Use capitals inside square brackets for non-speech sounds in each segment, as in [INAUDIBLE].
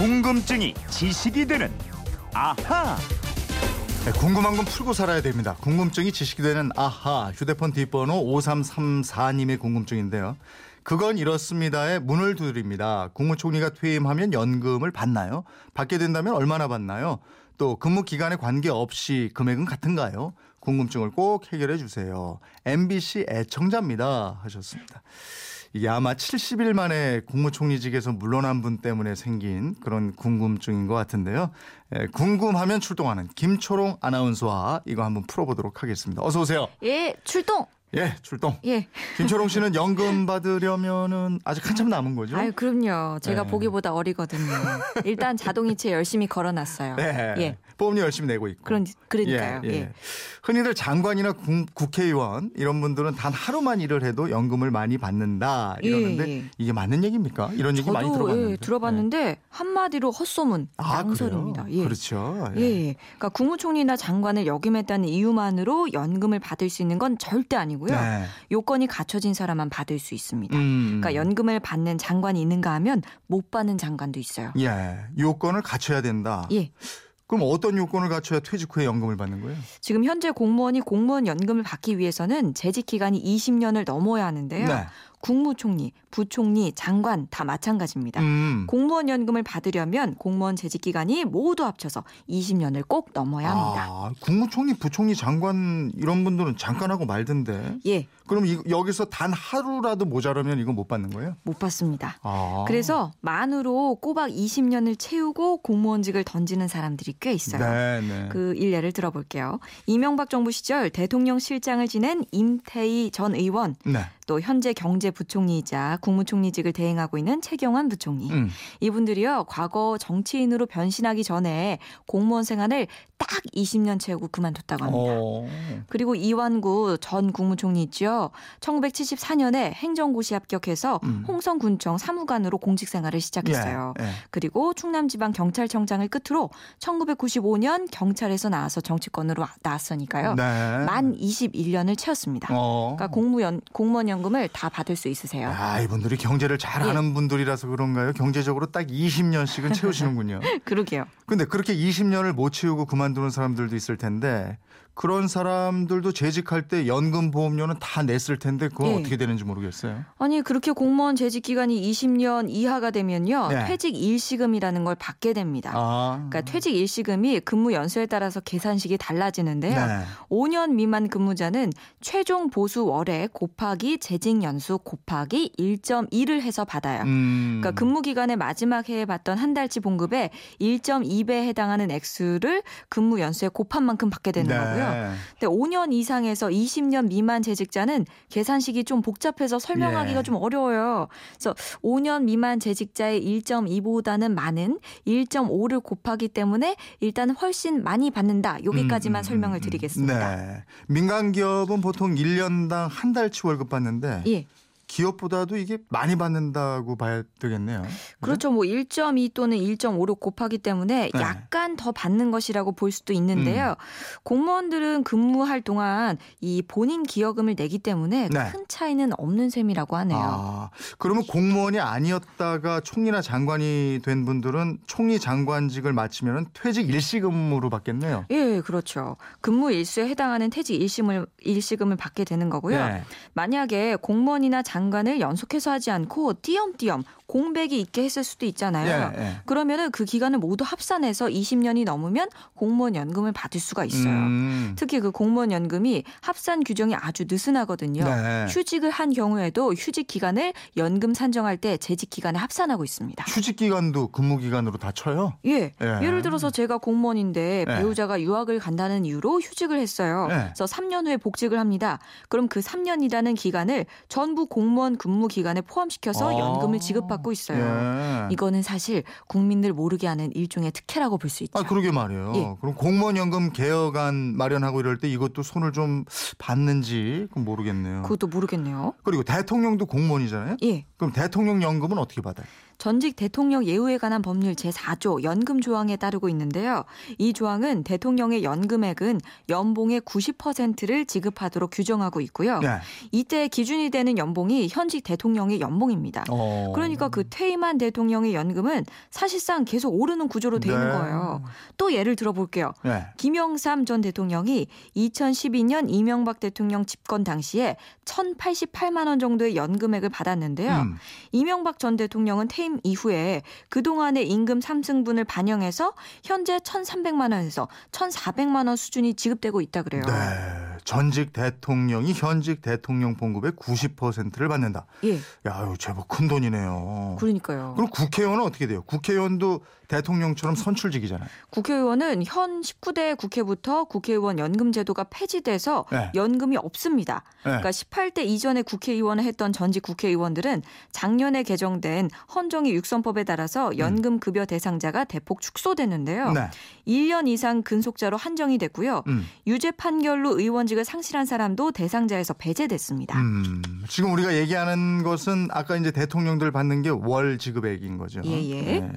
궁금증이 지식이 되는 아하. 네, 궁금한 건 풀고 살아야 됩니다. 궁금증이 지식이 되는 아하 휴대폰 뒷번호 5334님의 궁금증인데요. 그건 이렇습니다의 문을 두드립니다. 국무총리가 퇴임하면 연금을 받나요? 받게 된다면 얼마나 받나요? 또 근무 기간에 관계없이 금액은 같은가요? 궁금증을 꼭 해결해 주세요. MBC 애청자입니다 하셨습니다. 이게 아마 70일 만에 국무총리직에서 물러난 분 때문에 생긴 그런 궁금증인 것 같은데요. 예, 궁금하면 출동하는 김초롱 아나운서와 이거 한번 풀어보도록 하겠습니다. 어서 오세요. 예, 출동. 예, 출동. 예. 김초롱 씨는 연금 받으려면은 아직 한참 남은 거죠? 아유, 그럼요. 제가 네. 보기보다 어리거든요. 일단 자동이체 열심히 걸어놨어요. 네. 예. 보험료 열심히 내고 있고. 그런 그러니까요. 예, 예. 예. 흔히들 장관이나 국, 국회의원 이런 분들은 단 하루만 일을 해도 연금을 많이 받는다 이러는데 예, 예. 이게 맞는 얘기입니까? 이런 얘기 많이 들어봤는데. 예, 들어봤는데 한마디로 헛소문, 아, 낭설입니다. 그래요? 예. 그렇죠. 예, 예. 그러니까 국무총리나 장관을 역임했다는 이유만으로 연금을 받을 수 있는 건 절대 아니고 요. 네. 요건이 갖춰진 사람만 받을 수 있습니다. 음. 그러니까 연금을 받는 장관이 있는가 하면 못 받는 장관도 있어요. 예, 요건을 갖춰야 된다. 예. 그럼 어떤 요건을 갖춰야 퇴직 후에 연금을 받는 거예요? 지금 현재 공무원이 공무원 연금을 받기 위해서는 재직 기간이 20년을 넘어야 하는데요. 네. 국무총리, 부총리, 장관 다 마찬가지입니다. 음. 공무원 연금을 받으려면 공무원 재직 기간이 모두 합쳐서 20년을 꼭 넘어야 합니다. 아, 국무총리, 부총리, 장관 이런 분들은 잠깐 하고 말던데. 예, 그럼 이, 여기서 단 하루라도 모자라면 이건 못 받는 거예요? 못 받습니다. 아. 그래서 만으로 꼬박 20년을 채우고 공무원직을 던지는 사람들이 꽤 있어요. 네, 네. 그 일례를 들어볼게요. 이명박 정부 시절 대통령 실장을 지낸 임태희 전 의원, 네. 또 현재 경제부총리이자 국무총리직을 대행하고 있는 최경환 부총리. 음. 이분들이요, 과거 정치인으로 변신하기 전에 공무원 생활을 딱 20년 채우고 그만뒀다고 합니다. 어. 그리고 이완구 전 국무총리 있죠. 1974년에 행정고시 합격해서 음. 홍성군청 사무관으로 공직 생활을 시작했어요. 예, 예. 그리고 충남지방 경찰청장을 끝으로 1995년 경찰에서 나와서 정치권으로 나왔으니까요. 네. 만 21년을 채웠습니다. 어. 그러니까 공무원 공무원 연금을 다 받을 수 있으세요. 아, 이 분들이 경제를 잘 예. 하는 분들이라서 그런가요? 경제적으로 딱 20년씩은 채우시는군요. [LAUGHS] 그러게요. 근데 그렇게 20년을 못 채우고 그만두는 사람들도 있을 텐데 그런 사람들도 재직할 때 연금 보험료는 다 냈을 텐데 그건 예. 어떻게 되는지 모르겠어요. 아니 그렇게 공무원 재직 기간이 20년 이하가 되면요 네. 퇴직 일시금이라는 걸 받게 됩니다. 아. 그러니까 퇴직 일시금이 근무 연수에 따라서 계산식이 달라지는데요. 네. 5년 미만 근무자는 최종 보수 월에 곱하기 재직 연수 곱하기 1.2를 해서 받아요. 음. 그러니까 근무 기간의 마지막 해에 받던 한 달치 봉급의 1.2배에 해당하는 액수를 근무 연수에 곱한 만큼 받게 되는 네. 거고요. 근데 5년 이상에서 20년 미만 재직자는 계산식이 좀 복잡해서 설명하기가 예. 좀 어려워요. 그래서 5년 미만 재직자의 1.2보다는 많은 1.5를 곱하기 때문에 일단 훨씬 많이 받는다. 여기까지만 음, 음, 설명을 음, 드리겠습니다. 네. 민간 기업은 보통 1년당 한 달치 월급 받는데 예. 기업보다도 이게 많이 받는다고 봐야 되겠네요. 그렇죠. 뭐1.2 또는 1.5로 곱하기 때문에 네. 약간 더 받는 것이라고 볼 수도 있는데요. 공무원들은 근무할 동안 이 본인 기여금을 내기 때문에 네. 큰 차이는 없는 셈이라고 하네요. 아, 그러면 공무원이 아니었다가 총리나 장관이 된 분들은 총리 장관직을 마치면 퇴직 일시금으로 받겠네요. 예, 그렇죠. 근무 일수에 해당하는 퇴직 일시금을 일시금을 받게 되는 거고요. 네. 만약에 공무원이나 장 관을 연속해서 하지 않고 띄엄띄엄 공백이 있게 했을 수도 있잖아요. 예, 예. 그러면은 그 기간을 모두 합산해서 20년이 넘으면 공무원 연금을 받을 수가 있어요. 음. 특히 그 공무원 연금이 합산 규정이 아주 느슨하거든요. 네. 휴직을 한 경우에도 휴직 기간을 연금 산정할 때 재직 기간에 합산하고 있습니다. 휴직 기간도 근무 기간으로 다 쳐요. 예. 예. 예를 들어서 제가 공무원인데 예. 배우자가 유학을 간다는 이유로 휴직을 했어요. 예. 그래서 3년 후에 복직을 합니다. 그럼 그 3년이라는 기간을 전부 공무원 근무 기간에 포함시켜서 아. 연금을 지급 받고 있어요. 예. 이거는 사실 국민들 모르게 하는 일종의 특혜라고 볼 수 있죠. 아, 그러게 말이에요. 예. 그럼 공무원 연금 개혁안 마련하고 이럴 때 이것도 손을 좀 그건 모르겠네요. 그것도 모르겠네요. 그리고 대통령도 공무원이잖아요. 예. 그럼 대통령 연금은 어떻게 받아요? 전직 대통령 예우에 관한 법률 제4조 연금 조항에 따르고 있는데요. 이 조항은 대통령의 연금액은 연봉의 90%를 지급하도록 규정하고 있고요. 네. 이때 기준이 되는 연봉이 현직 대통령의 연봉입니다. 어. 그러니까 그 퇴임한 대통령의 연금은 사실상 계속 오르는 구조로 돼 있는 네. 거예요. 또 예를 들어볼게요. 네. 김영삼 전 대통령이 2012년 이명박 대통령 집권 당시에 1,088만 원 정도의 연금액을 받았는데요. 음. 이명박 전 대통령은 퇴임 이후에 그동안의 임금 상승분을 반영해서 현재 1,300만 원에서 1,400만 원 수준이 지급되고 있다 그래요. 네. 전직 대통령이 현직 대통령 봉급의 90%를 받는다. 예. 야, 이거 제법 큰 돈이네요. 그러니까요. 그럼 국회의원은 어떻게 돼요? 국회의원도 대통령처럼 선출직이잖아요. 국회의원은 현 19대 국회부터 국회의원 연금 제도가 폐지돼서 네. 연금이 없습니다. 네. 그러니까 18대 이전에 국회의원을 했던 전직 국회의원들은 작년에 개정된 헌정의 육선법에 따라서 연금 급여 대상자가 대폭 축소됐는데요. 음. 네. 1년 이상 근속자로 한정이 됐고요. 음. 유죄 판결로 의원직을 상실한 사람도 대상자에서 배제됐습니다. 음, 지금 우리가 얘기하는 것은 아까 이제 대통령들 받는 게 월 지급액인 거죠. 예, 예. 네.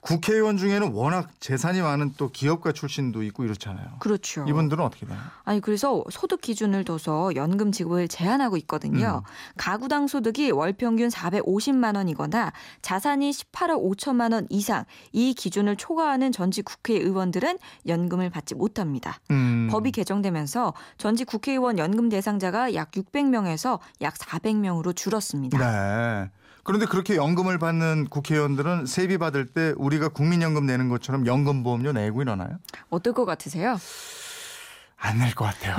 국회의원 중에는 워낙 재산이 많은 또 기업가 출신도 있고 이렇잖아요. 그렇죠. 이분들은 어떻게 되나요? 아니 그래서 소득 기준을 둬서 연금 지급을 제한하고 있거든요. 가구당 소득이 월 평균 450만 원이거나 자산이 18억 5천만 원 이상 이 기준을 초과하는 전직 국회의원들은 연금을 받지 못합니다. 음. 법이 개정되면서 전직 국회의원 연금 대상자가 약 600명에서 약 400명으로 줄었습니다. 네. 그런데 그렇게 연금을 받는 국회의원들은 세비 받을 때 우리가 국민연금 내는 것처럼 연금보험료 내고 일어나요? 어떨 것 같으세요? 안낼것 같아요.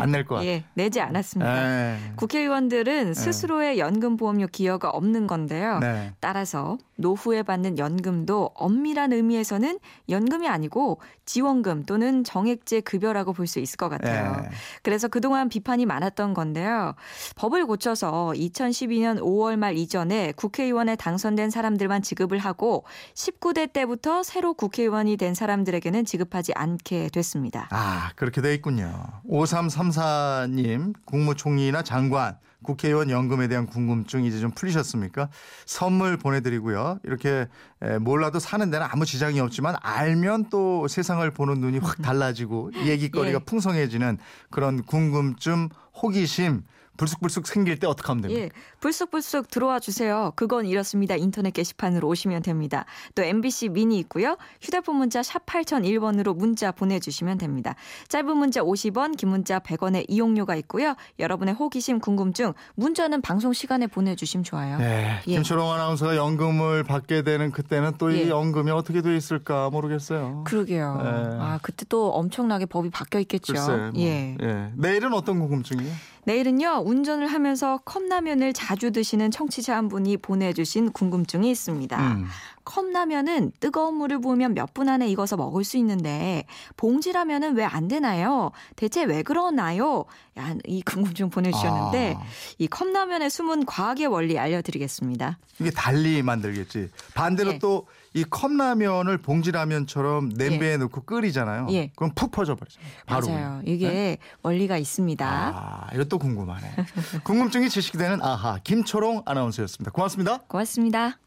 안 낼 것 [LAUGHS] 같아요. 예, 내지 않았습니다. 네. 국회의원들은 스스로의 연금보험료 기여가 없는 건데요. 네. 따라서 노후에 받는 연금도 엄밀한 의미에서는 연금이 아니고 지원금 또는 정액제 급여라고 볼 수 있을 것 같아요. 네. 그래서 그동안 비판이 많았던 건데요. 법을 고쳐서 2012년 5월 말 이전에 국회의원에 당선된 사람들만 지급을 하고 19대 때부터 새로 국회의원이 된 사람들에게는 지급하지 않게 됐습니다. 아, 그렇게 돼 있군요. 5334님, 국무총리나 장관, 국회의원 연금에 대한 궁금증 이제 좀 풀리셨습니까? 선물 보내드리고요. 이렇게 에, 몰라도 사는 데는 아무 지장이 없지만 알면 또 세상을 보는 눈이 확 달라지고 [LAUGHS] 얘기거리가 예. 풍성해지는 그런 궁금증, 호기심 불쑥불쑥 생길 때 어떻게 하면 됩니까? 예, 불쑥불쑥 들어와 주세요. 그건 이렇습니다. 인터넷 게시판으로 오시면 됩니다. 또 MBC 미니 있고요. 휴대폰 문자 샵 8001번으로 문자 보내주시면 됩니다. 짧은 문자 50원, 긴 문자 100원의 이용료가 있고요. 여러분의 호기심, 궁금증 문자는 방송 시간에 보내주시면 좋아요. 네, 예. 김초롱 아나운서가 연금을 받게 되는 그때는 또이 예. 연금이 어떻게 돼 있을까 모르겠어요. 그러게요. 예. 아 그때 또 엄청나게 법이 바뀌어 있겠죠. 글쎄, 뭐. 예. 예. 내일은 어떤 궁금증이에요? 내일은요 운전을 하면서 컵라면을 자주 드시는 청취자 한 분이 보내주신 궁금증이 있습니다. 음. 컵라면은 뜨거운 물을 부으면 몇 분 안에 익어서 먹을 수 있는데 봉지라면은 왜 안 되나요? 대체 왜 그러나요? 야, 이 궁금증 보내주셨는데 아. 이 컵라면의 숨은 과학의 원리 알려드리겠습니다. 이게 달리 만들겠지. 반대로 예. 또이 컵라면을 봉지라면처럼 냄비에 넣고 끓이잖아요. 예. 그럼 푹 퍼져 버리잖아요. 바로. 맞아요. 이게 원리가 있습니다. 아, 이것도 궁금하네. 궁금증이 지식이 되는 아하 김초롱 아나운서였습니다. 고맙습니다. 고맙습니다.